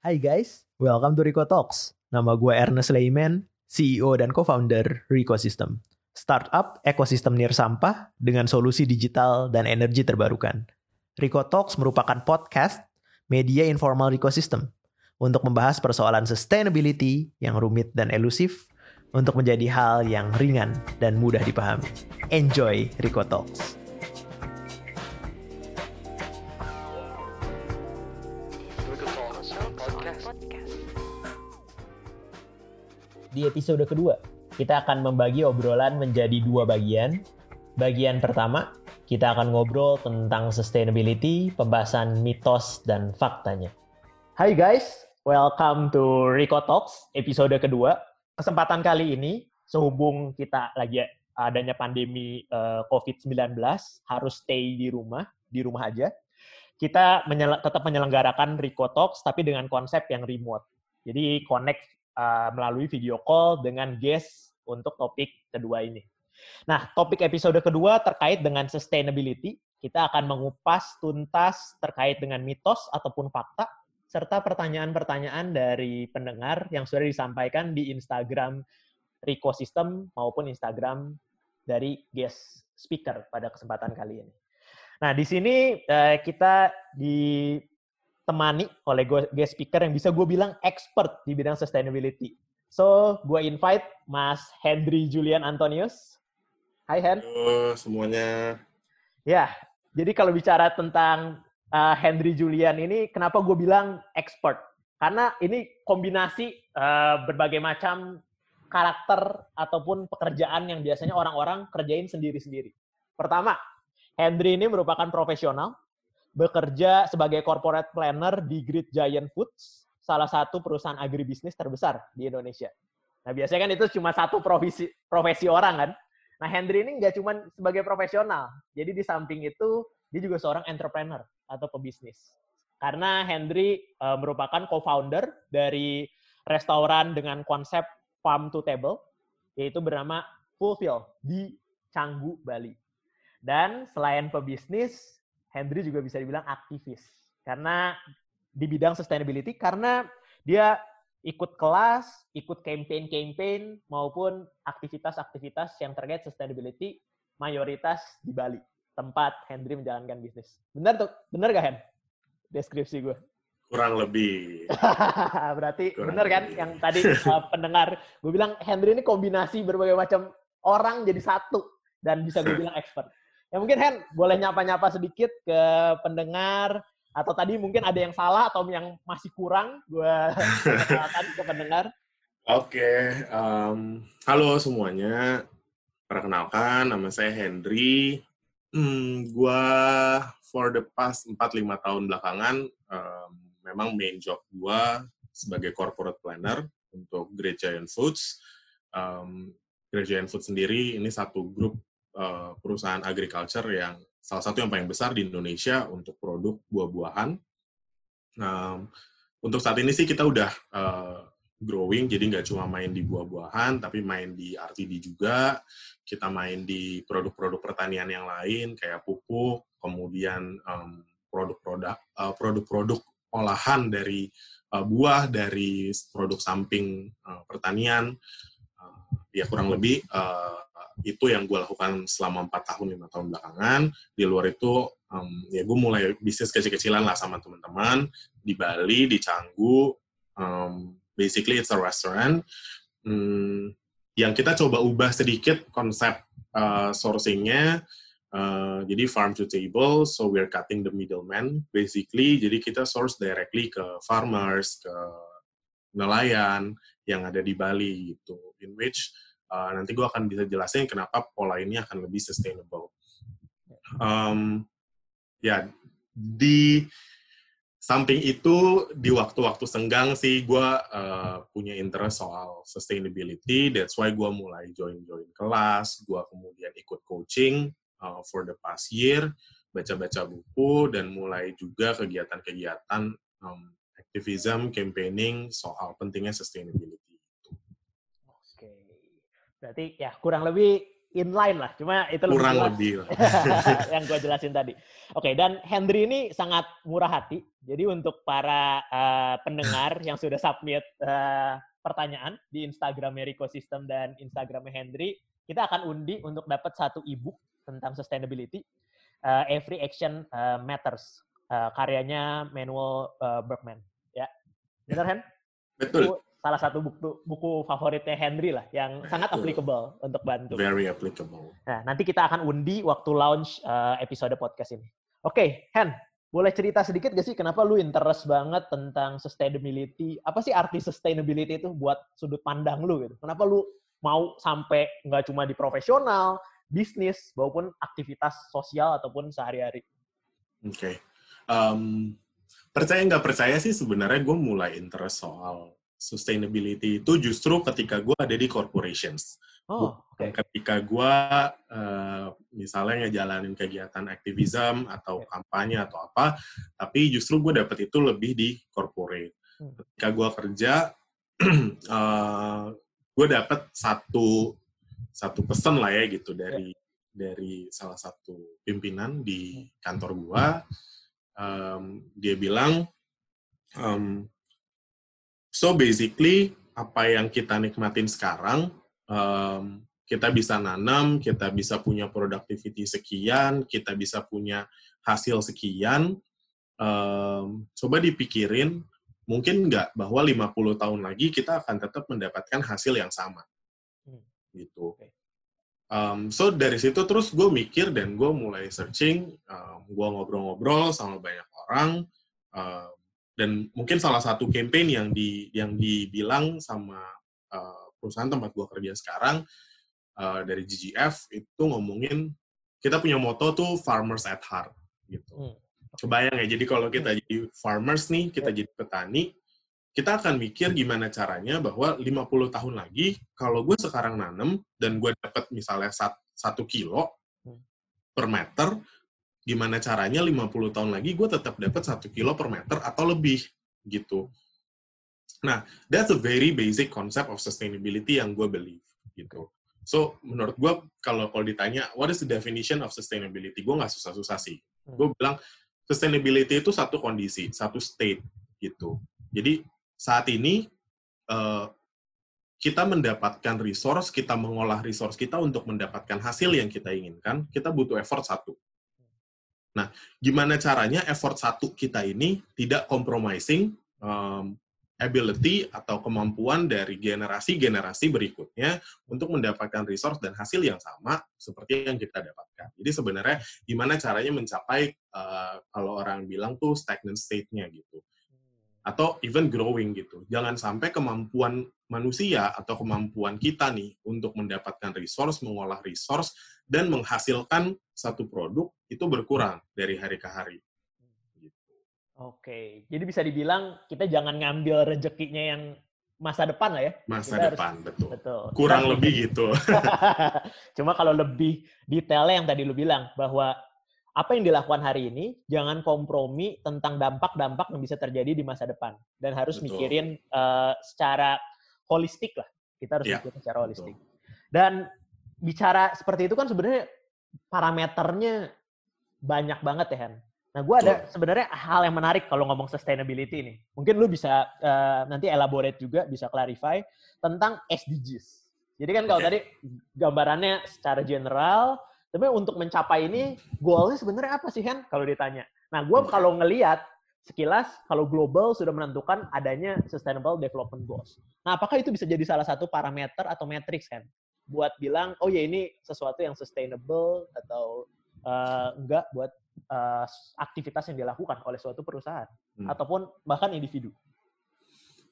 Hai guys, welcome to Rico Talks. Nama gue Ernest Lehman, CEO dan co-founder Rico System. Startup ekosistem nir sampah dengan solusi digital dan energi terbarukan. Rico Talks merupakan podcast media informal Rico System untuk membahas persoalan sustainability yang rumit dan elusif untuk menjadi hal yang ringan dan mudah dipahami. Enjoy Rico Talks. Di episode kedua, kita akan membagi obrolan menjadi dua bagian. Bagian pertama, kita akan ngobrol tentang sustainability, pembahasan mitos dan faktanya. Hai guys, welcome to Rico Talks, episode kedua. Kesempatan kali ini, sehubung kita lagi adanya pandemi eh, COVID-19, harus stay di rumah, di rumah aja. Kita menyel tetap menyelenggarakan Rico Talks, tapi dengan konsep yang remote. Jadi connect uh, melalui video call dengan guest untuk topik kedua ini. Nah, topik episode kedua terkait dengan sustainability. Kita akan mengupas tuntas terkait dengan mitos ataupun fakta, serta pertanyaan-pertanyaan dari pendengar yang sudah disampaikan di Instagram Rico System maupun Instagram dari guest speaker pada kesempatan kali ini. Nah, di sini uh, kita di ditemani oleh guest speaker yang bisa gue bilang expert di bidang sustainability. So, gue invite Mas Henry Julian Antonius. Hai, Hen. Halo semuanya. Ya, jadi kalau bicara tentang uh, Henry Julian ini, kenapa gue bilang expert? Karena ini kombinasi uh, berbagai macam karakter ataupun pekerjaan yang biasanya orang-orang kerjain sendiri-sendiri. Pertama, Henry ini merupakan profesional bekerja sebagai corporate planner di Great Giant Foods, salah satu perusahaan agribisnis terbesar di Indonesia. Nah, biasanya kan itu cuma satu profesi, profesi orang kan. Nah, Hendry ini nggak cuma sebagai profesional. Jadi di samping itu, dia juga seorang entrepreneur atau pebisnis. Karena Hendry uh, merupakan co-founder dari restoran dengan konsep farm to table, yaitu bernama Fulfill di Canggu, Bali. Dan selain pebisnis, Hendry juga bisa dibilang aktivis karena di bidang sustainability karena dia ikut kelas, ikut campaign-campaign maupun aktivitas-aktivitas yang terkait sustainability mayoritas di Bali, tempat Hendry menjalankan bisnis. Benar tuh? Benar gak Hen? Deskripsi gue. Kurang lebih. Berarti Kurang benar kan yang tadi uh, pendengar gue bilang Hendry ini kombinasi berbagai macam orang jadi satu dan bisa gue bilang expert. Ya mungkin Hen boleh nyapa-nyapa sedikit ke pendengar atau tadi mungkin ada yang salah atau yang masih kurang gue kenalkan ke pendengar. Oke, okay, um, halo semuanya. Perkenalkan, nama saya Henry. Hmm, gue for the past 4-5 tahun belakangan, um, memang main job gue sebagai corporate planner untuk Great Giant Foods. Um, Great Giant Foods sendiri ini satu grup uh, perusahaan agriculture yang salah satu yang paling besar di Indonesia untuk produk buah-buahan. Nah, untuk saat ini sih kita udah uh, growing, jadi nggak cuma main di buah-buahan, tapi main di RTD juga. Kita main di produk-produk pertanian yang lain, kayak pupuk, kemudian um, produk-produk uh, produk-produk olahan dari uh, buah, dari produk samping uh, pertanian. Uh, ya kurang lebih uh, itu yang gue lakukan selama empat tahun lima tahun belakangan. Di luar itu um, ya gue mulai bisnis kecil-kecilan lah sama teman-teman. Di Bali di Canggu um, basically it's a restaurant. Um, yang kita coba ubah sedikit konsep uh, sourcingnya uh, jadi farm to table so we're cutting the middleman basically. Jadi kita source directly ke farmers ke nelayan yang ada di Bali gitu. In which Uh, nanti gue akan bisa jelasin kenapa pola ini akan lebih sustainable. Um, ya, di samping itu di waktu-waktu senggang sih gue uh, punya interest soal sustainability. That's why gue mulai join-join kelas, gue kemudian ikut coaching uh, for the past year, baca-baca buku dan mulai juga kegiatan-kegiatan um, activism, campaigning soal pentingnya sustainability. Berarti ya kurang lebih inline lah, cuma itu lebih Kurang lebih. lah. yang gue jelasin tadi. Oke, dan Henry ini sangat murah hati. Jadi untuk para eh, pendengar yang sudah submit eh, pertanyaan di Instagram System dan Instagram Henry, kita akan undi untuk dapat satu ebook tentang sustainability. eh, Every Action eh, Matters, eh, karyanya Manuel eh, Bergman. Ya, benar Hen? Betul. Salah satu buku buku favoritnya Henry lah, yang sangat applicable untuk bantu. Very applicable. Nah, nanti kita akan undi waktu launch uh, episode podcast ini. Oke, Hen, boleh cerita sedikit gak sih kenapa lu interest banget tentang sustainability? Apa sih arti sustainability itu buat sudut pandang lu gitu? Kenapa lu mau sampai nggak cuma di profesional, bisnis, maupun aktivitas sosial ataupun sehari-hari? Oke. Em, percaya nggak percaya sih sebenarnya gue mulai interest soal sustainability itu justru ketika gue ada di corporations. Oh, oke. Dan ketika gue eh, misalnya ngejalanin kegiatan aktivism atau kampanye atau apa, tapi justru gue dapet itu lebih di corporate. Hmm. Ketika gue kerja, eh, gue dapet satu satu pesan lah ya gitu dari dari salah satu pimpinan di kantor gue. Em, dia bilang, em, so basically apa yang kita nikmatin sekarang em, kita bisa nanam, kita bisa punya productivity sekian, kita bisa punya hasil sekian. Em, coba dipikirin, mungkin nggak bahwa 50 tahun lagi kita akan tetap mendapatkan hasil yang sama. Hmm. Gitu. Um, so dari situ terus gue mikir dan gue mulai searching, um, gue ngobrol-ngobrol sama banyak orang, um, dan mungkin salah satu campaign yang di yang dibilang sama uh, perusahaan tempat gue kerja sekarang uh, dari GGF itu ngomongin kita punya moto tuh farmers at heart gitu. Hmm. Kebayang ya, jadi kalau kita jadi farmers nih, kita jadi petani, kita akan mikir gimana caranya bahwa 50 tahun lagi, kalau gue sekarang nanem, dan gue dapat misalnya sat- satu kilo Hmm. per meter, gimana caranya 50 tahun lagi gue tetap dapat satu kilo per meter atau lebih, gitu. Nah, that's a very basic concept of sustainability yang gue believe, gitu. So, menurut gue, kalau kalau ditanya, what is the definition of sustainability? Gue nggak susah-susah sih. Hmm. Gue bilang, sustainability itu satu kondisi, satu state, gitu. Jadi, saat ini, eh, kita mendapatkan resource, kita mengolah resource kita untuk mendapatkan hasil yang kita inginkan, kita butuh effort satu. Nah, gimana caranya effort satu kita ini tidak compromising um, ability atau kemampuan dari generasi-generasi berikutnya untuk mendapatkan resource dan hasil yang sama seperti yang kita dapatkan. Jadi sebenarnya gimana caranya mencapai uh, kalau orang bilang tuh stagnant state-nya gitu atau even growing gitu. Jangan sampai kemampuan manusia atau kemampuan kita nih untuk mendapatkan resource, mengolah resource, dan menghasilkan satu produk itu berkurang dari hari ke hari. Gitu. Oke, jadi bisa dibilang kita jangan ngambil rezekinya yang masa depan lah ya. Masa Kita harus- depan, betul. Betul. Kurang lebih gitu. Cuma kalau lebih detailnya yang tadi lu bilang bahwa apa yang dilakukan hari ini jangan kompromi tentang dampak-dampak yang bisa terjadi di masa depan dan harus Betul. mikirin eh, secara holistik lah. Kita harus Iya, mikirin secara betul. holistik. Dan bicara seperti itu kan sebenarnya parameternya banyak banget ya Han. Nah, gue ada sebenarnya hal yang menarik kalau ngomong sustainability ini. Mungkin lu bisa eh, nanti elaborate juga, bisa clarify tentang SDGs. Jadi kan kalau Oke. tadi gambarannya secara general, tapi untuk mencapai ini goalnya sebenarnya apa sih kan kalau ditanya. Nah, gue Oke. kalau ngelihat sekilas kalau global sudah menentukan adanya sustainable development goals. Nah, apakah itu bisa jadi salah satu parameter atau matrix kan buat bilang oh ya ini sesuatu yang sustainable atau eh, enggak buat eh, aktivitas yang dilakukan oleh suatu perusahaan Hmm. ataupun bahkan individu.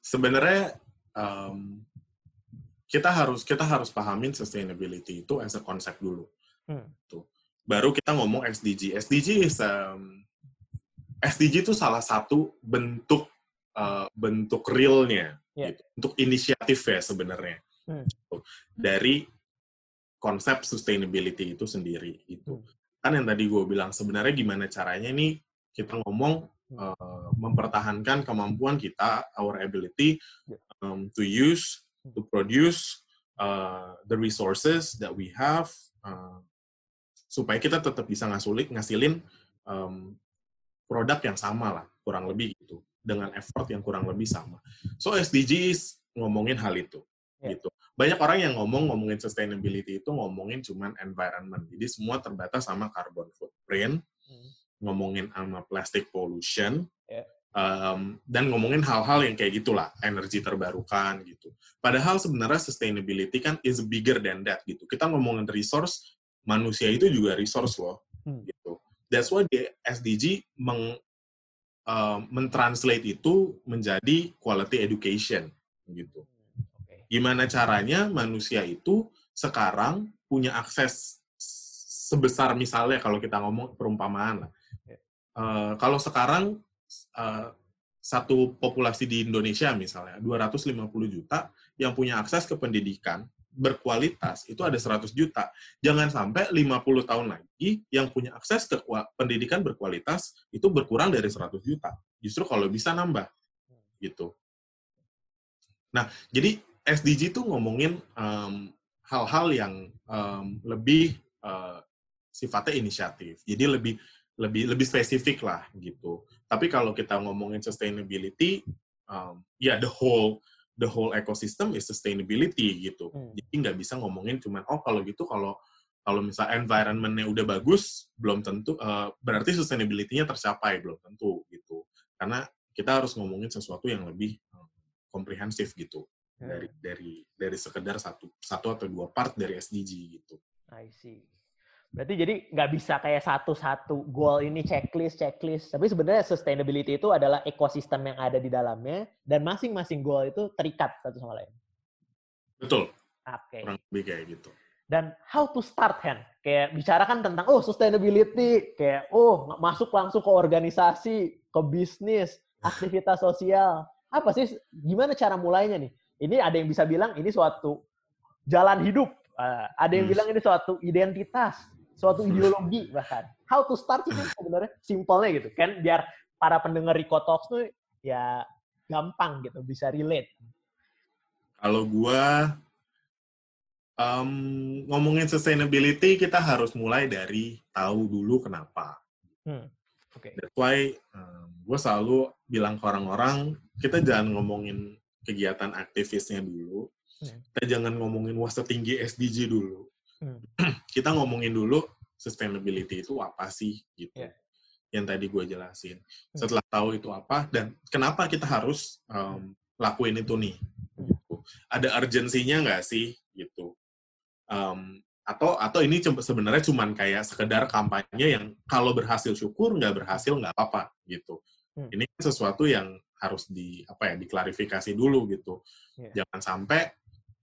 Sebenarnya um, kita harus kita harus pahamin sustainability itu as a konsep dulu. Hmm. Tuh. Baru kita ngomong SDG. SDG is um, SDG itu salah satu bentuk uh, bentuk realnya, Yeah. gitu. untuk inisiatif ya sebenarnya Hmm. Gitu. dari konsep sustainability itu sendiri. Itu Hmm. kan yang tadi gue bilang sebenarnya gimana caranya nih kita ngomong Hmm. uh, mempertahankan kemampuan kita, our ability Yeah. um, to use, Hmm. to produce uh, the resources that we have uh, supaya kita tetap bisa ngasulit ngasilin um, produk yang sama lah kurang lebih gitu dengan effort yang kurang lebih sama. So SDGs ngomongin hal itu yeah. gitu. Banyak orang yang ngomong ngomongin sustainability itu ngomongin cuman environment. Jadi semua terbatas sama carbon footprint, hmm. ngomongin sama plastic pollution, yeah. um, dan ngomongin hal-hal yang kayak gitulah, energi terbarukan gitu. Padahal sebenarnya sustainability kan is bigger than that gitu. Kita ngomongin resource, manusia itu juga resource loh hmm. gitu. That's why the SDG meng uh, mentranslate itu menjadi quality education gitu. Gimana caranya manusia itu sekarang punya akses sebesar misalnya kalau kita ngomong perumpamaan lah. Uh, kalau sekarang uh, satu populasi di Indonesia misalnya 250 juta yang punya akses ke pendidikan berkualitas itu ada 100 juta. Jangan sampai 50 tahun lagi yang punya akses ke pendidikan berkualitas itu berkurang dari 100 juta. Justru kalau bisa nambah. Gitu. Nah, jadi SDG itu ngomongin hal-hal um, yang um, lebih uh, sifatnya inisiatif. Jadi lebih lebih lebih spesifik lah gitu. Tapi kalau kita ngomongin sustainability, um, ya yeah, the whole the whole ecosystem is sustainability gitu. Hmm. Jadi nggak bisa ngomongin cuman oh kalau gitu kalau kalau misal environment-nya udah bagus belum tentu uh, berarti sustainability-nya tercapai belum tentu gitu. Karena kita harus ngomongin sesuatu yang lebih uh, komprehensif gitu hmm. dari dari dari sekedar satu satu atau dua part dari SDG gitu. I see. Berarti jadi nggak bisa kayak satu-satu goal ini checklist, checklist. Tapi sebenarnya sustainability itu adalah ekosistem yang ada di dalamnya dan masing-masing goal itu terikat satu sama lain. Betul. Oke. Okay. Kurang lebih kayak gitu. Dan how to start, Hen? Kayak bicarakan tentang, oh sustainability, kayak oh masuk langsung ke organisasi, ke bisnis, aktivitas sosial. Apa sih, gimana cara mulainya nih? Ini ada yang bisa bilang ini suatu jalan hidup. Uh, ada yang hmm. bilang ini suatu identitas suatu ideologi bahkan. How to start itu sebenarnya simpelnya gitu kan biar para pendengar Rico Talks tuh ya gampang gitu bisa relate. Kalau gua um, ngomongin sustainability kita harus mulai dari tahu dulu kenapa. Hmm. Okay. That's why um, gue selalu bilang ke orang-orang kita jangan ngomongin kegiatan aktivisnya dulu, hmm. kita jangan ngomongin wah setinggi SDG dulu, Hmm. kita ngomongin dulu sustainability itu apa sih gitu. Yeah. Yang tadi gue jelasin. Hmm. Setelah tahu itu apa dan kenapa kita harus um, lakuin itu nih. Gitu. Ada urgensinya nggak sih gitu. Um, atau atau ini sebenarnya cuma kayak sekedar kampanye yang kalau berhasil syukur nggak berhasil nggak apa-apa gitu. Hmm. Ini kan sesuatu yang harus di apa ya diklarifikasi dulu gitu. Yeah. Jangan sampai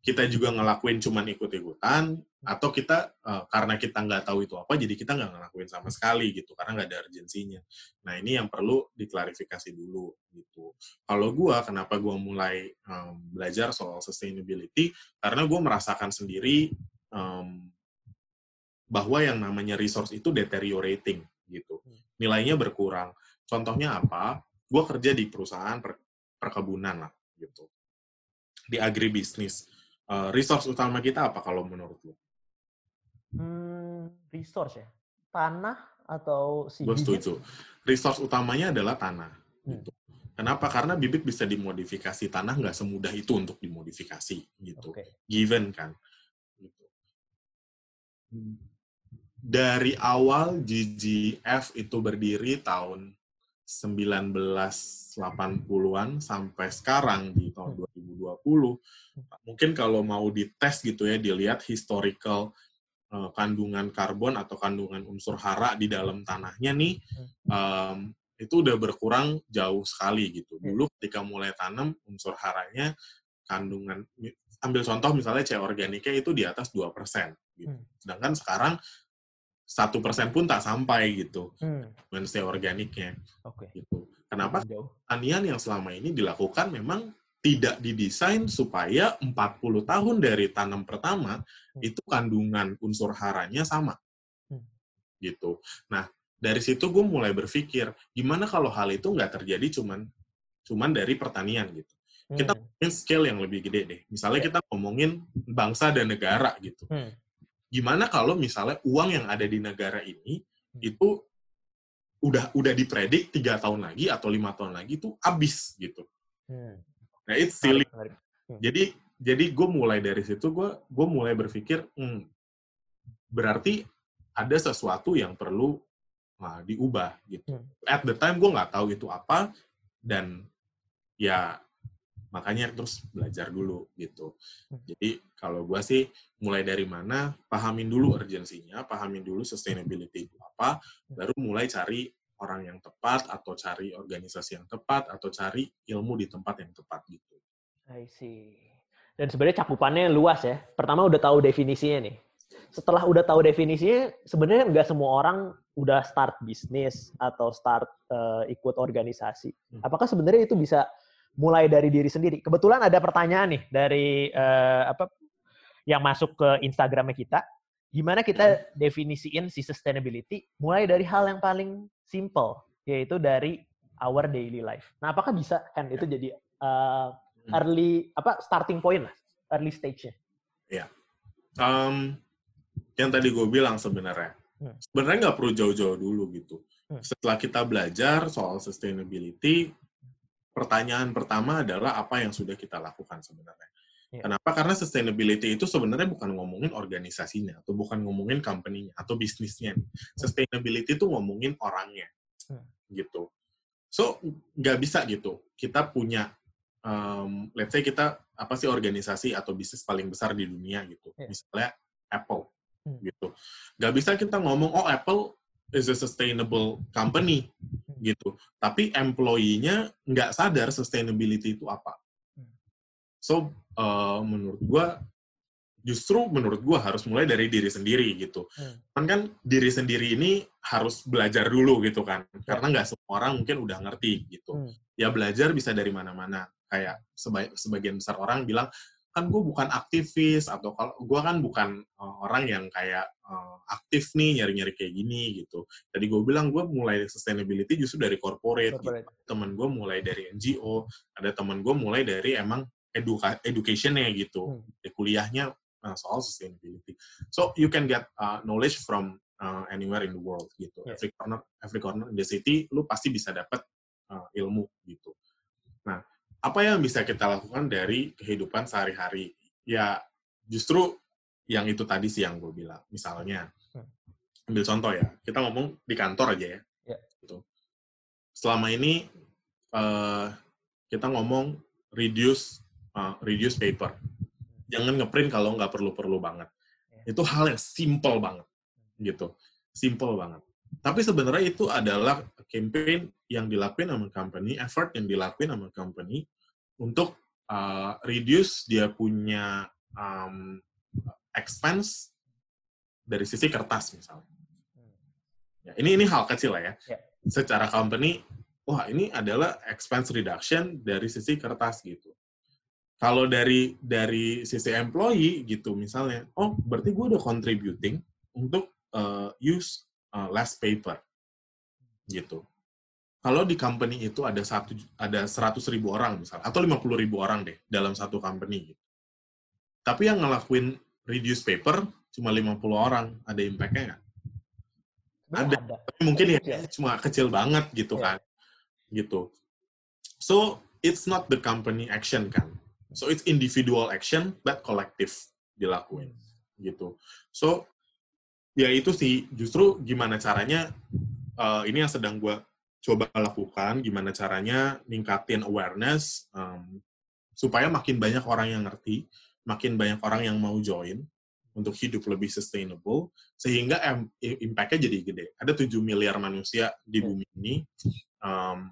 kita juga ngelakuin cuman ikut-ikutan atau kita uh, karena kita nggak tahu itu apa jadi kita nggak ngelakuin sama sekali gitu karena nggak ada urgensinya. Nah ini yang perlu diklarifikasi dulu gitu. Kalau gue kenapa gue mulai um, belajar soal sustainability karena gue merasakan sendiri um, bahwa yang namanya resource itu deteriorating gitu. Nilainya berkurang. Contohnya apa? Gue kerja di perusahaan per, perkebunan lah gitu. Di agribisnis uh, resource utama kita apa kalau menurut lo? Hmm, resource ya? Tanah atau si Gue setuju. Resource utamanya adalah tanah. Hmm. Gitu. Kenapa? Karena bibit bisa dimodifikasi. Tanah nggak semudah itu untuk dimodifikasi. gitu. Okay. Given kan. Gitu. Dari awal GGF itu berdiri tahun 1980-an sampai sekarang di tahun 2020 hmm. Mungkin kalau mau dites gitu ya dilihat historical uh, kandungan karbon atau kandungan unsur hara di dalam tanahnya nih um, itu udah berkurang jauh sekali gitu hmm. dulu ketika mulai tanam unsur haranya kandungan ambil contoh misalnya C organiknya itu di atas 2% gitu. Sedangkan sekarang satu persen pun tak sampai gitu hmm. Wednesday organiknya okay. gitu kenapa pertanian yang selama ini dilakukan memang tidak didesain supaya 40 tahun dari tanam pertama hmm. itu kandungan unsur haranya sama hmm. gitu nah dari situ gue mulai berpikir gimana kalau hal itu nggak terjadi cuman cuman dari pertanian gitu hmm. kita ngomongin scale yang lebih gede deh misalnya yeah. kita ngomongin bangsa dan negara gitu hmm gimana kalau misalnya uang yang ada di negara ini itu udah udah dipredik tiga tahun lagi atau lima tahun lagi itu habis gitu. Hmm. Nah, it's silly. Hmm. Jadi jadi gue mulai dari situ gue gue mulai berpikir hmm, berarti ada sesuatu yang perlu nah, diubah gitu. Hmm. At the time gue nggak tahu itu apa dan ya makanya terus belajar dulu gitu. Hmm. Jadi kalau gue sih mulai dari mana, pahamin dulu urgensinya, pahamin dulu sustainability itu apa, baru mulai cari orang yang tepat atau cari organisasi yang tepat atau cari ilmu di tempat yang tepat gitu. I see. Dan sebenarnya cakupannya luas ya. Pertama udah tahu definisinya nih. Setelah udah tahu definisinya, sebenarnya nggak semua orang udah start bisnis atau start uh, ikut organisasi. Hmm. Apakah sebenarnya itu bisa mulai dari diri sendiri. Kebetulan ada pertanyaan nih dari uh, apa yang masuk ke Instagramnya kita. Gimana kita hmm. definisiin si sustainability mulai dari hal yang paling simple, yaitu dari our daily life. Nah, apakah bisa kan itu jadi uh, early apa starting point lah, early stage-nya? Ya. Um, yang tadi gue bilang sebenarnya, hmm. sebenarnya nggak perlu jauh-jauh dulu gitu. Hmm. Setelah kita belajar soal sustainability, pertanyaan pertama adalah apa yang sudah kita lakukan sebenarnya. Yeah. Kenapa? Karena sustainability itu sebenarnya bukan ngomongin organisasinya, atau bukan ngomongin company-nya, atau bisnisnya. Sustainability itu ngomongin orangnya, hmm. gitu. So, nggak bisa gitu. Kita punya, um, let's say kita, apa sih organisasi atau bisnis paling besar di dunia gitu. Yeah. Misalnya Apple, hmm. gitu. Nggak bisa kita ngomong, oh Apple is a sustainable company gitu. Tapi employee-nya nggak sadar sustainability itu apa. So uh, menurut gua justru menurut gua harus mulai dari diri sendiri gitu. Hmm. Kan kan diri sendiri ini harus belajar dulu gitu kan. Ya. Karena nggak semua orang mungkin udah ngerti gitu. Hmm. Ya belajar bisa dari mana-mana. Kayak sebagian besar orang bilang kan gue bukan aktivis atau kalau gue kan bukan uh, orang yang kayak uh, aktif nih nyari-nyari kayak gini gitu. Tadi gue bilang gue mulai sustainability justru dari corporate. corporate. Gitu. Temen gue mulai dari NGO, ada temen gue mulai dari emang eduka educationnya gitu, hmm. di kuliahnya uh, soal sustainability. So you can get uh, knowledge from uh, anywhere in the world gitu. Yeah. Every corner, every corner in the city, lu pasti bisa dapat uh, ilmu gitu. Nah, apa yang bisa kita lakukan dari kehidupan sehari-hari? Ya, justru yang itu tadi sih yang gue bilang. Misalnya, hmm. ambil contoh ya, kita ngomong di kantor aja ya. Yeah. Gitu. Selama ini, uh, kita ngomong reduce uh, reduce paper. Jangan ngeprint kalau nggak perlu-perlu banget. Yeah. Itu hal yang simple banget. Gitu. Simple banget. Tapi sebenarnya itu adalah campaign yang dilakuin sama company, effort yang dilakuin sama company untuk uh, reduce dia punya um, expense dari sisi kertas misalnya. Ya, ini ini hal kecil lah ya. Yeah. Secara company, wah ini adalah expense reduction dari sisi kertas gitu. Kalau dari dari sisi employee gitu misalnya, oh berarti gue udah contributing untuk uh, use uh, less paper gitu kalau di company itu ada satu ada seratus ribu orang misalnya atau lima puluh ribu orang deh dalam satu company gitu. Tapi yang ngelakuin reduce paper cuma 50 orang, ada impact-nya nggak? Ada. ada. Tapi mungkin ya, ya cuma kecil banget gitu yeah. kan. Gitu. So, it's not the company action kan. So, it's individual action but collective dilakuin. Gitu. So, ya itu sih justru gimana caranya uh, ini yang sedang gue coba lakukan gimana caranya ningkatin awareness um, supaya makin banyak orang yang ngerti, makin banyak orang yang mau join untuk hidup lebih sustainable sehingga impact-nya jadi gede. Ada 7 miliar manusia di hmm. bumi ini. Um,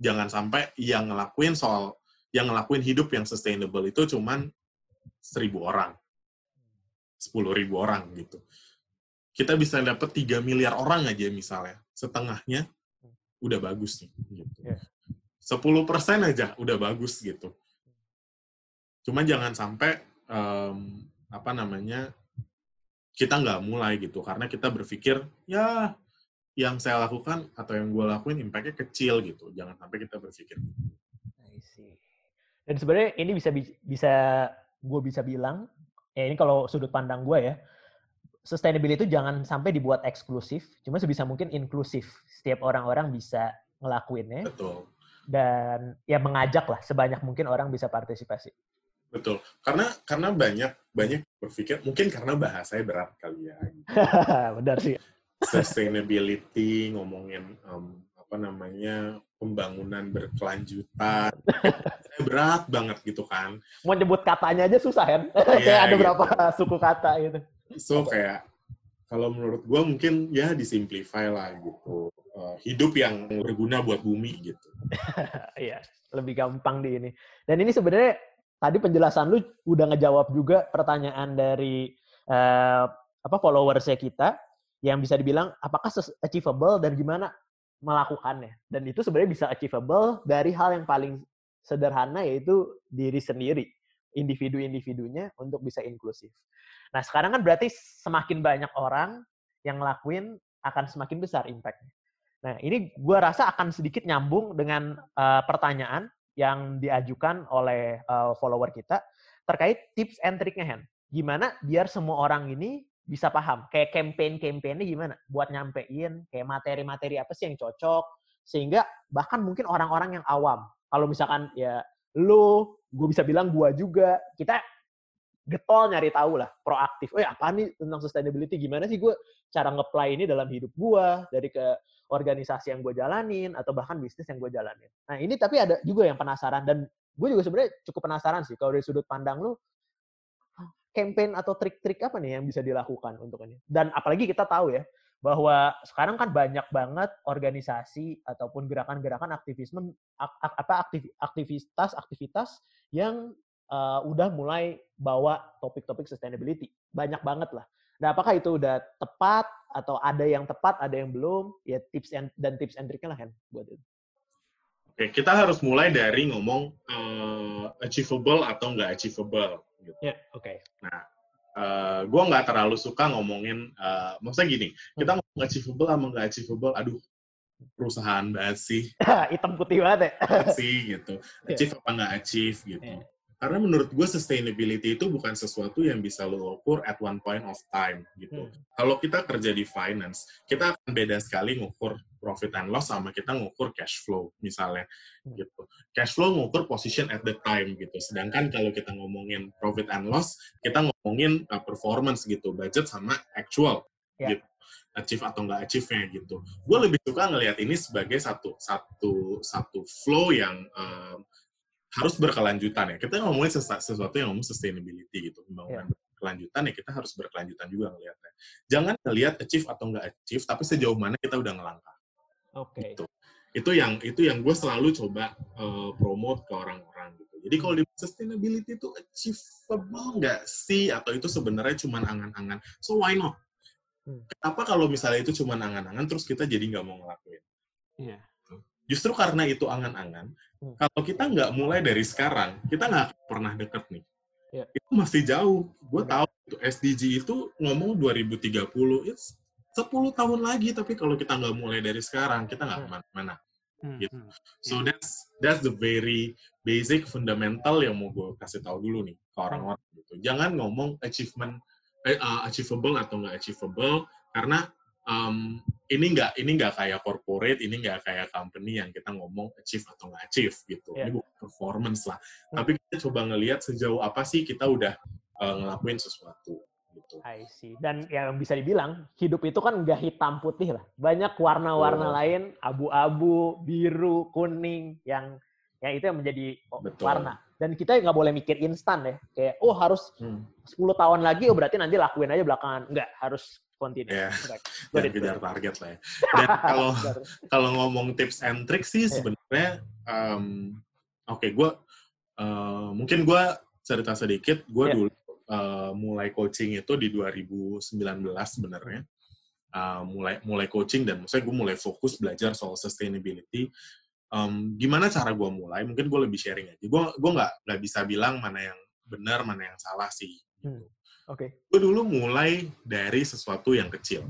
jangan sampai yang ngelakuin soal yang ngelakuin hidup yang sustainable itu cuman seribu orang, sepuluh ribu orang gitu. Kita bisa dapat 3 miliar orang aja misalnya, setengahnya udah bagus nih gitu. Yeah. 10% aja udah bagus gitu. Cuma jangan sampai um, apa namanya kita nggak mulai gitu karena kita berpikir ya yang saya lakukan atau yang gue lakuin impactnya kecil gitu. Jangan sampai kita berpikir. Dan sebenarnya ini bisa bisa gue bisa bilang ya ini kalau sudut pandang gue ya sustainability itu jangan sampai dibuat eksklusif, cuma sebisa mungkin inklusif. Setiap orang-orang bisa ngelakuinnya. Betul. Dan ya mengajak lah sebanyak mungkin orang bisa partisipasi. Betul. Karena karena banyak banyak berpikir mungkin karena bahasanya berat kali ya. Benar sih. Sustainability ngomongin um, apa namanya pembangunan berkelanjutan berat banget gitu kan. Mau nyebut katanya aja susah kan? Yeah, kayak ada gitu. berapa suku kata gitu. So kayak kalau menurut gue mungkin ya disimplify lah gitu. Uh, hidup yang berguna buat bumi gitu. Iya lebih gampang di ini. Dan ini sebenarnya tadi penjelasan lu udah ngejawab juga pertanyaan dari uh, apa followersnya kita yang bisa dibilang apakah achievable dan gimana melakukannya. Dan itu sebenarnya bisa achievable dari hal yang paling sederhana yaitu diri sendiri, individu-individunya untuk bisa inklusif. Nah sekarang kan berarti semakin banyak orang yang ngelakuin akan semakin besar impact-nya. Nah ini gue rasa akan sedikit nyambung dengan uh, pertanyaan yang diajukan oleh uh, follower kita terkait tips and triknya Hen. Gimana biar semua orang ini bisa paham kayak campaign-campaignnya gimana buat nyampein kayak materi-materi apa sih yang cocok sehingga bahkan mungkin orang-orang yang awam kalau misalkan ya lu gue bisa bilang gue juga. Kita getol nyari tahu lah proaktif. Ya apa nih tentang sustainability? Gimana sih gue cara ngeplay ini dalam hidup gue dari ke organisasi yang gue jalanin atau bahkan bisnis yang gue jalanin? Nah ini tapi ada juga yang penasaran dan gue juga sebenarnya cukup penasaran sih kalau dari sudut pandang lu campaign atau trik-trik apa nih yang bisa dilakukan untuk ini? Dan apalagi kita tahu ya bahwa sekarang kan banyak banget organisasi ataupun gerakan-gerakan aktivisme apa aktiv, aktivitas aktivitas yang uh, udah mulai bawa topik-topik sustainability banyak banget lah. Nah, apakah itu udah tepat atau ada yang tepat, ada yang belum? Ya tips and, dan tips and triknya lah kan buat itu. Oke, kita harus mulai dari ngomong uh, achievable atau nggak achievable gitu. Ya, yeah, oke. Okay. Nah, uh, eh, gue nggak terlalu suka ngomongin, uh, maksudnya gini, kita hmm. ngomong achievable sama nggak achievable, aduh, perusahaan banget sih. Hitam putih banget ya. sih gitu. Ya. Achieve apa nggak achieve gitu. Yeah. Karena menurut gue sustainability itu bukan sesuatu yang bisa lo ukur at one point of time gitu. Hmm. Kalau kita kerja di finance, kita akan beda sekali ngukur profit and loss sama kita ngukur cash flow misalnya hmm. gitu. Cash flow ngukur position at the time gitu. Sedangkan kalau kita ngomongin profit and loss, kita ngomongin uh, performance gitu, budget sama actual yeah. gitu achieve atau nggak achieve-nya gitu. Gue lebih suka ngelihat ini sebagai satu satu satu flow yang uh, harus berkelanjutan ya. Kita ngomongin sesuatu yang ngomong sustainability gitu, pembangunan yeah. berkelanjutan ya kita harus berkelanjutan juga ngelihatnya. Jangan ngelihat achieve atau nggak achieve, tapi sejauh mana kita udah ngelangkah. Oke. Okay. Gitu. Itu yang itu yang gue selalu coba uh, promote ke orang-orang gitu. Jadi kalau di sustainability itu achievable nggak sih atau itu sebenarnya cuma angan-angan? So why not? Hmm. Kenapa kalau misalnya itu cuma angan-angan terus kita jadi nggak mau ngelakuin? Iya. Yeah. Justru karena itu angan-angan, hmm. kalau kita nggak mulai dari sekarang, kita nggak pernah deket nih. Yeah. Itu masih jauh. Gue okay. tahu itu SDG itu ngomong 2030, it's 10 tahun lagi, tapi kalau kita nggak mulai dari sekarang, kita nggak hmm. ke mana-mana. Hmm. Gitu. Hmm. So that's that's the very basic fundamental yang mau gue kasih tahu dulu nih ke orang-orang gitu. Jangan ngomong achievement eh, uh, achievable atau nggak achievable karena um, ini nggak ini nggak kayak corporate, ini nggak kayak company yang kita ngomong achieve atau nggak achieve gitu. Yeah. Ini bukan performance lah. Hmm. Tapi kita coba ngelihat sejauh apa sih kita udah uh, ngelakuin sesuatu. Gitu. I see. Dan yang bisa dibilang hidup itu kan nggak hitam putih lah. Banyak warna-warna oh. lain, abu-abu, biru, kuning, yang yang itu yang menjadi Betul. warna. Dan kita nggak boleh mikir instan ya. Kayak, oh harus hmm. 10 tahun lagi, oh berarti nanti lakuin aja belakangan. Nggak, harus continue. Yeah. Dan kejar target lah ya. Dan kalau kalau ngomong tips and tricks sih yeah. sebenarnya, um, oke, okay, gue uh, mungkin gue cerita sedikit. Gue yeah. dulu uh, mulai coaching itu di 2019 sebenarnya. Uh, mulai mulai coaching dan maksudnya gue mulai fokus belajar soal sustainability. Um, gimana cara gue mulai? Mungkin gue lebih sharing aja. Gue gue nggak nggak bisa bilang mana yang benar mana yang salah sih. Gitu. Hmm Oke. Okay. Gue dulu mulai dari sesuatu yang kecil.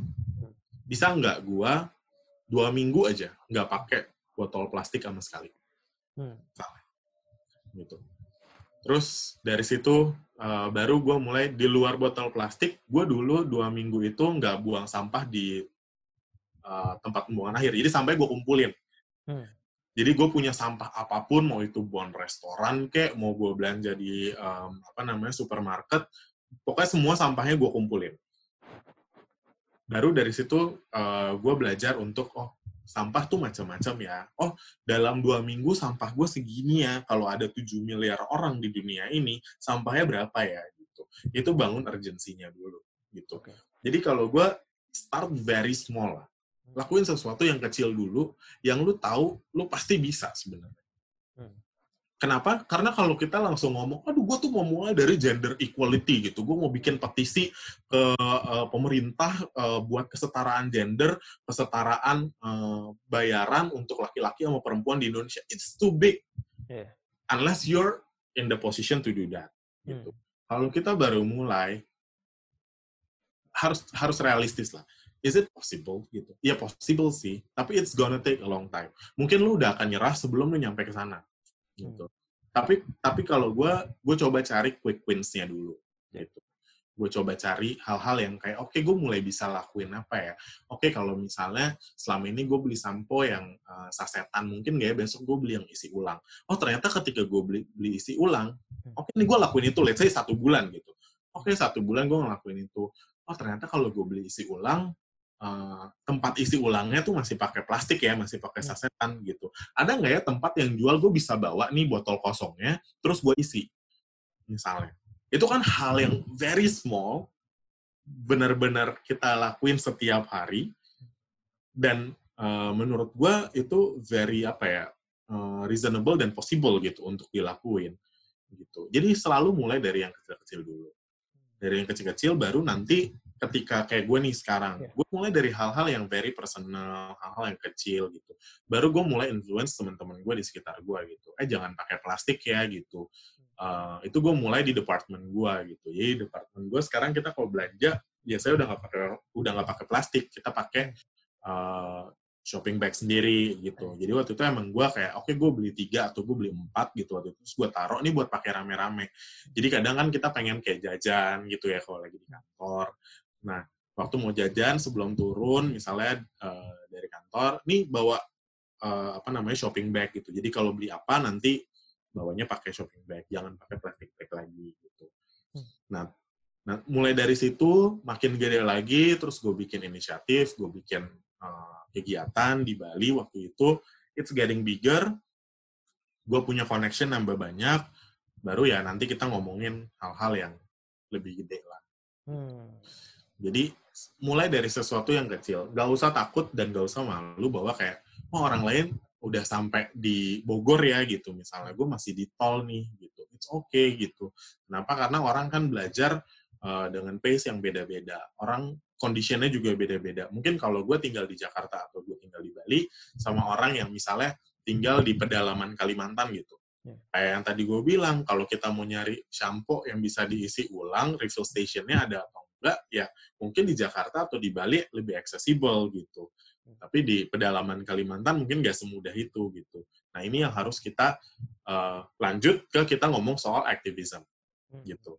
Bisa nggak gue dua minggu aja nggak pakai botol plastik sama sekali. Hmm. Gitu. Terus dari situ uh, baru gue mulai di luar botol plastik, gue dulu dua minggu itu nggak buang sampah di uh, tempat pembuangan akhir. Jadi sampai gue kumpulin. Hmm. Jadi gue punya sampah apa pun, mau itu buang restoran kek, mau gue belanja di um, apa namanya supermarket, pokoknya semua sampahnya gue kumpulin. Baru dari situ uh, gue belajar untuk oh sampah tuh macam-macam ya. Oh, dalam dua minggu sampah gue segini ya. Kalau ada 7 miliar orang di dunia ini, sampahnya berapa ya? Gitu. Itu bangun urgensinya dulu. gitu. Okay. Jadi kalau gue start very small lah. Lakuin sesuatu yang kecil dulu, yang lu tahu lu pasti bisa sebenarnya. Hmm. Kenapa? Karena kalau kita langsung ngomong, aduh gue tuh mau mulai dari gender equality gitu, gue mau bikin petisi ke uh, pemerintah uh, buat kesetaraan gender, kesetaraan uh, bayaran untuk laki-laki sama perempuan di Indonesia. It's too big. Yeah. Unless you're in the position to do that. Gitu. Hmm. Kalau kita baru mulai, harus harus realistis lah. Is it possible gitu? Ya possible sih, tapi it's gonna take a long time. Mungkin lu udah akan nyerah sebelum lu nyampe ke sana gitu. Hmm. Tapi tapi kalau gue gue coba cari quick wins-nya dulu gitu. Gue coba cari hal-hal yang kayak oke okay, gue mulai bisa lakuin apa ya. Oke okay, kalau misalnya selama ini gue beli sampo yang uh, sasetan mungkin gak ya besok gue beli yang isi ulang. Oh ternyata ketika gue beli beli isi ulang, hmm. oke okay, ini gue lakuin itu let's say satu bulan gitu. Oke okay, satu bulan gue ngelakuin itu. Oh ternyata kalau gue beli isi ulang uh, tempat isi ulangnya tuh masih pakai plastik ya, masih pakai hmm. sasetan gitu. Ada nggak ya tempat yang jual gue bisa bawa nih botol kosongnya, terus gue isi, misalnya. Itu kan hal yang very small, benar-benar kita lakuin setiap hari, dan uh, menurut gue itu very apa ya, uh, reasonable dan possible gitu untuk dilakuin gitu. Jadi selalu mulai dari yang kecil-kecil dulu. Dari yang kecil-kecil baru nanti ketika kayak gue nih sekarang, yeah. gue mulai dari hal-hal yang very personal, hal-hal yang kecil gitu. Baru gue mulai influence teman-teman gue di sekitar gue gitu. Eh jangan pakai plastik ya gitu. Uh, itu gue mulai di departemen gue gitu. Jadi departemen gue sekarang kita kalau belanja biasanya udah nggak pakai udah nggak pakai plastik, kita pakai uh, shopping bag sendiri gitu. Jadi waktu itu emang gue kayak oke okay, gue beli tiga atau gue beli empat gitu waktu itu. Terus gue taruh nih buat pakai rame-rame. Jadi kadang kan kita pengen kayak jajan gitu ya kalau lagi di kantor. Nah, waktu mau jajan sebelum turun, misalnya uh, dari kantor, nih bawa uh, apa namanya shopping bag gitu. Jadi kalau beli apa nanti bawanya pakai shopping bag, jangan pakai plastik bag lagi gitu. Hmm. Nah, nah mulai dari situ makin gede lagi, terus gue bikin inisiatif, gue bikin uh, kegiatan di Bali waktu itu. It's getting bigger, gue punya connection nambah banyak, baru ya nanti kita ngomongin hal-hal yang lebih gede lah. Hmm. Jadi mulai dari sesuatu yang kecil, gak usah takut dan gak usah malu bahwa kayak oh orang lain udah sampai di Bogor ya gitu. Misalnya gue masih di tol nih gitu. It's okay gitu. Kenapa? Karena orang kan belajar uh, dengan pace yang beda-beda. Orang kondisinya juga beda-beda. Mungkin kalau gue tinggal di Jakarta atau gue tinggal di Bali sama orang yang misalnya tinggal di pedalaman Kalimantan gitu. Ya. kayak yang tadi gue bilang kalau kita mau nyari shampoo yang bisa diisi ulang refill stationnya ada atau enggak, ya mungkin di Jakarta atau di Bali lebih accessible gitu. Hmm. Tapi di pedalaman Kalimantan mungkin nggak semudah itu gitu. Nah ini yang harus kita uh, lanjut ke kita ngomong soal aktivisme hmm. gitu.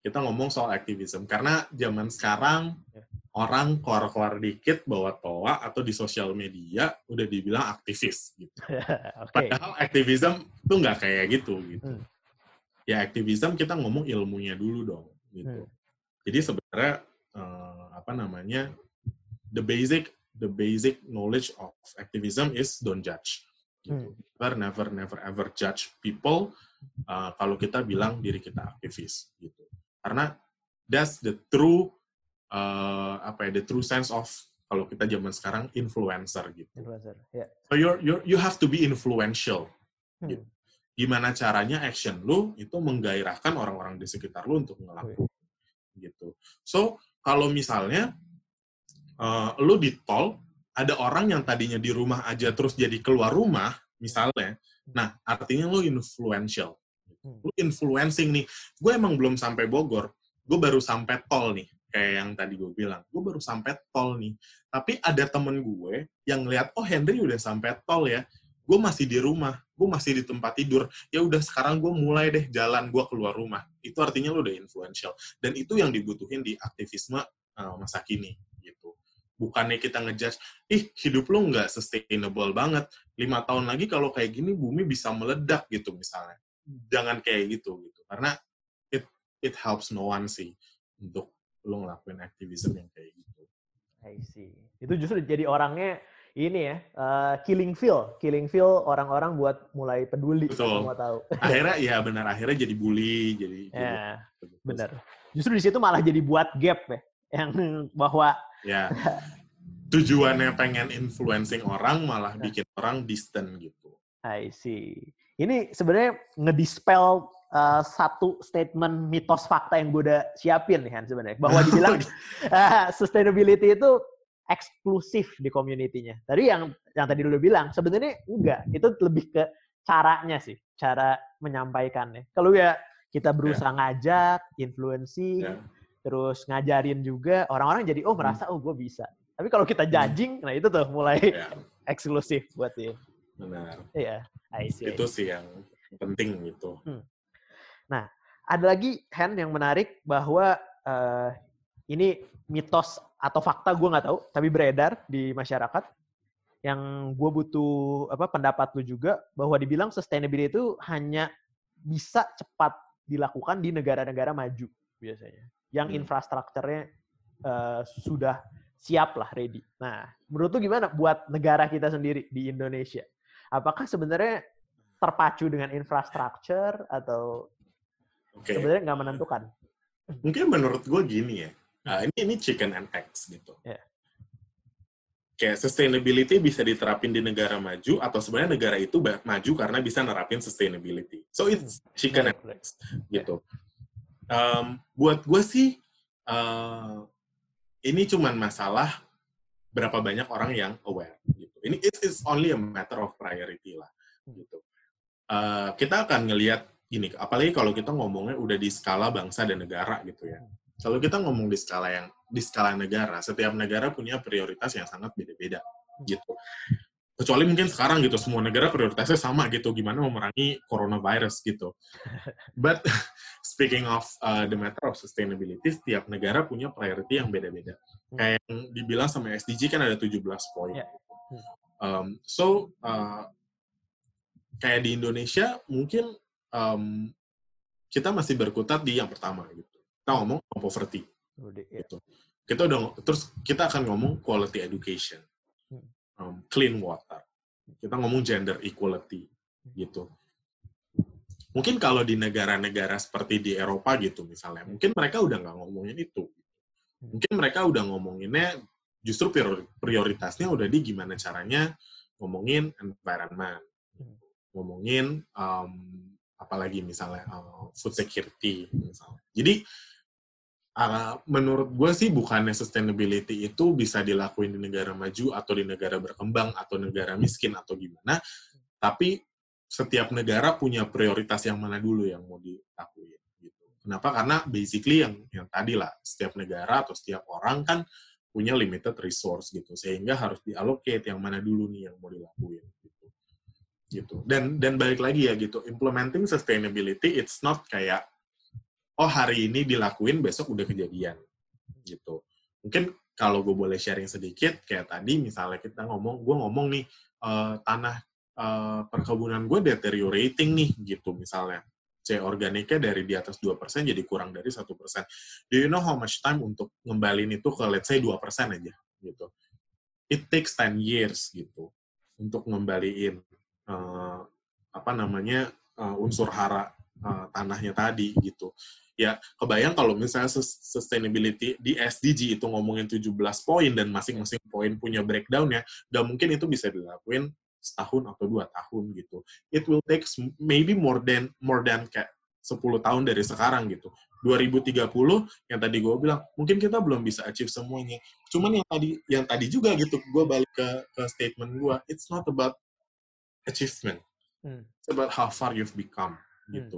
Kita ngomong soal aktivisme karena zaman sekarang ya. orang keluar-keluar dikit bawa toa atau di sosial media udah dibilang aktivis gitu. okay. Padahal aktivisme tuh nggak kayak gitu gitu. Hmm. Ya aktivisme kita ngomong ilmunya dulu dong gitu. Hmm. Jadi sebenarnya uh, apa namanya the basic the basic knowledge of activism is don't judge. Gitu. Hmm. Never never never ever judge people uh, kalau kita bilang diri kita aktivis gitu. Karena that's the true uh, apa ya the true sense of kalau kita zaman sekarang influencer gitu. Influencer, yeah. So you you you have to be influential. Hmm. Gitu. Gimana caranya action lu itu menggairahkan orang-orang di sekitar lu untuk ngelakuin gitu. So kalau misalnya uh, lu di tol ada orang yang tadinya di rumah aja terus jadi keluar rumah misalnya, nah artinya lu influential, hmm. lu influencing nih. Gue emang belum sampai Bogor, gue baru sampai tol nih kayak yang tadi gue bilang, gue baru sampai tol nih. Tapi ada temen gue yang ngeliat, oh Henry udah sampai tol ya, gue masih di rumah, gue masih di tempat tidur. Ya udah sekarang gue mulai deh jalan gue keluar rumah itu artinya lu udah influential. Dan itu yang dibutuhin di aktivisme uh, masa kini gitu. Bukannya kita ngejudge, ih hidup lu nggak sustainable banget. Lima tahun lagi kalau kayak gini bumi bisa meledak gitu misalnya. Jangan kayak gitu gitu. Karena it it helps no one sih untuk lu ngelakuin aktivisme yang kayak gitu. I see. Itu justru jadi orangnya ini ya uh, killing feel, killing feel orang-orang buat mulai peduli Betul. semua tahu. Akhirnya ya benar akhirnya jadi bully, jadi ya, jadi, benar. Justru di situ malah jadi buat gap ya, yang bahwa ya tujuannya pengen influencing orang malah nah. bikin orang distant gitu. I see. Ini sebenarnya ngedispel uh, satu statement mitos fakta yang gue udah siapin nih kan sebenarnya bahwa dibilang uh, sustainability itu eksklusif di community-nya. Tadi yang yang tadi dulu bilang sebenarnya enggak, itu lebih ke caranya sih, cara menyampaikannya. Kalau ya kita berusaha yeah. ngajak, influensi, yeah. terus ngajarin juga orang-orang jadi oh merasa hmm. oh gue bisa. Tapi kalau kita hmm. judging, hmm. nah itu tuh mulai yeah. eksklusif buat dia. Benar. Iya, I see. Itu sih yang penting gitu. Hmm. Nah, ada lagi hand yang menarik bahwa uh, ini mitos atau fakta gue nggak tahu, tapi beredar di masyarakat yang gue butuh apa pendapat lu juga bahwa dibilang sustainability itu hanya bisa cepat dilakukan di negara-negara maju biasanya, yang hmm. infrastrukturnya uh, sudah siap lah ready. Nah, menurut lu gimana buat negara kita sendiri di Indonesia? Apakah sebenarnya terpacu dengan infrastruktur atau okay. sebenarnya nggak menentukan. Mungkin menurut gue gini ya, nah, ini ini chicken and eggs gitu. Yeah. Kayak sustainability bisa diterapin di negara maju atau sebenarnya negara itu maju karena bisa nerapin sustainability. So it's chicken and eggs gitu. Um, buat gue sih uh, ini cuman masalah berapa banyak orang yang aware gitu. Ini it is only a matter of priority lah gitu. Uh, kita akan ngelihat gini, apalagi kalau kita ngomongnya udah di skala bangsa dan negara gitu ya. Kalau kita ngomong di skala yang di skala negara, setiap negara punya prioritas yang sangat beda-beda gitu. Kecuali mungkin sekarang gitu semua negara prioritasnya sama gitu, gimana memerangi coronavirus gitu. But speaking of uh, the matter of sustainability, setiap negara punya priority yang beda-beda. Hmm. Kayak yang dibilang sama SDG kan ada 17 poin. Hmm. Um, so uh, kayak di Indonesia mungkin um, kita masih berkutat di yang pertama gitu. Kita ngomong poverty. Ya. Gitu. Kita udah terus kita akan ngomong quality education, um, clean water. Kita ngomong gender equality gitu. Mungkin kalau di negara-negara seperti di Eropa gitu misalnya, mungkin mereka udah nggak ngomongin itu. Mungkin mereka udah ngomonginnya justru prioritasnya udah di gimana caranya ngomongin environment, ngomongin um, apalagi misalnya uh, food security misalnya. Jadi uh, menurut gue sih bukannya sustainability itu bisa dilakuin di negara maju atau di negara berkembang atau negara miskin atau gimana, tapi setiap negara punya prioritas yang mana dulu yang mau dilakuin gitu. Kenapa? Karena basically yang yang tadi lah setiap negara atau setiap orang kan punya limited resource gitu sehingga harus diallocate yang mana dulu nih yang mau dilakuin gitu dan dan balik lagi ya gitu implementing sustainability it's not kayak oh hari ini dilakuin besok udah kejadian gitu mungkin kalau gue boleh sharing sedikit kayak tadi misalnya kita ngomong gue ngomong nih uh, tanah uh, perkebunan gue deteriorating nih gitu misalnya C organiknya dari di atas 2% jadi kurang dari satu persen. Do you know how much time untuk ngembalin itu ke let's say 2% aja gitu. It takes 10 years gitu untuk ngembaliin uh, apa namanya uh, unsur hara uh, tanahnya tadi gitu. Ya, kebayang kalau misalnya sustainability di SDG itu ngomongin 17 poin dan masing-masing poin punya breakdown ya, nggak mungkin itu bisa dilakuin setahun atau dua tahun gitu. It will take maybe more than more than kayak 10 tahun dari sekarang gitu. 2030 yang tadi gue bilang mungkin kita belum bisa achieve semuanya. Cuman yang tadi yang tadi juga gitu gue balik ke ke statement gue, it's not about achievement. Hmm. It's about how far you've become hmm. gitu.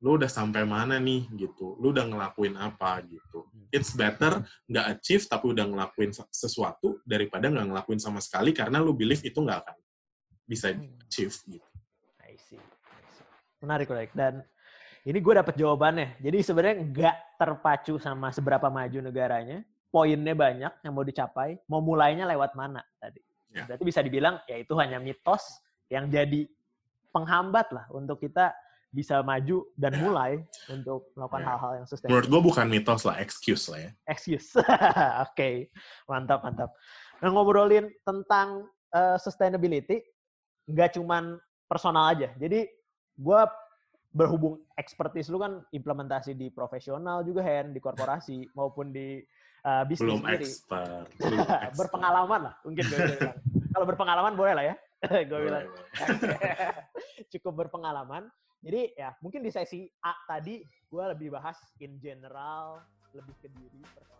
Lu udah sampai mana nih gitu. Lu udah ngelakuin apa gitu. Hmm. It's better nggak achieve tapi udah ngelakuin sesuatu daripada nggak ngelakuin sama sekali karena lu believe itu nggak akan bisa hmm. achieve gitu. I see. I see. Menarik, menarik. Dan Ini gue dapet jawabannya. Jadi sebenarnya nggak terpacu sama seberapa maju negaranya. Poinnya banyak yang mau dicapai. Mau mulainya lewat mana tadi. Ya. Berarti bisa dibilang ya itu hanya mitos yang jadi penghambat lah untuk kita bisa maju dan mulai untuk melakukan Ya. hal-hal yang sustainable. Menurut gue bukan mitos lah, excuse lah ya. excuse. Oke, mantap mantap. Nah ngobrolin tentang eh, sustainability, nggak cuman personal aja. Jadi gue berhubung expertise lu kan implementasi di profesional juga Hen, di korporasi maupun di eh, bisnis Belum sendiri. expert. belum expert. berpengalaman lah mungkin. Kalau berpengalaman boleh lah ya. gue bilang cukup berpengalaman. Jadi ya mungkin di sesi A tadi gue lebih bahas in general, lebih ke diri personal.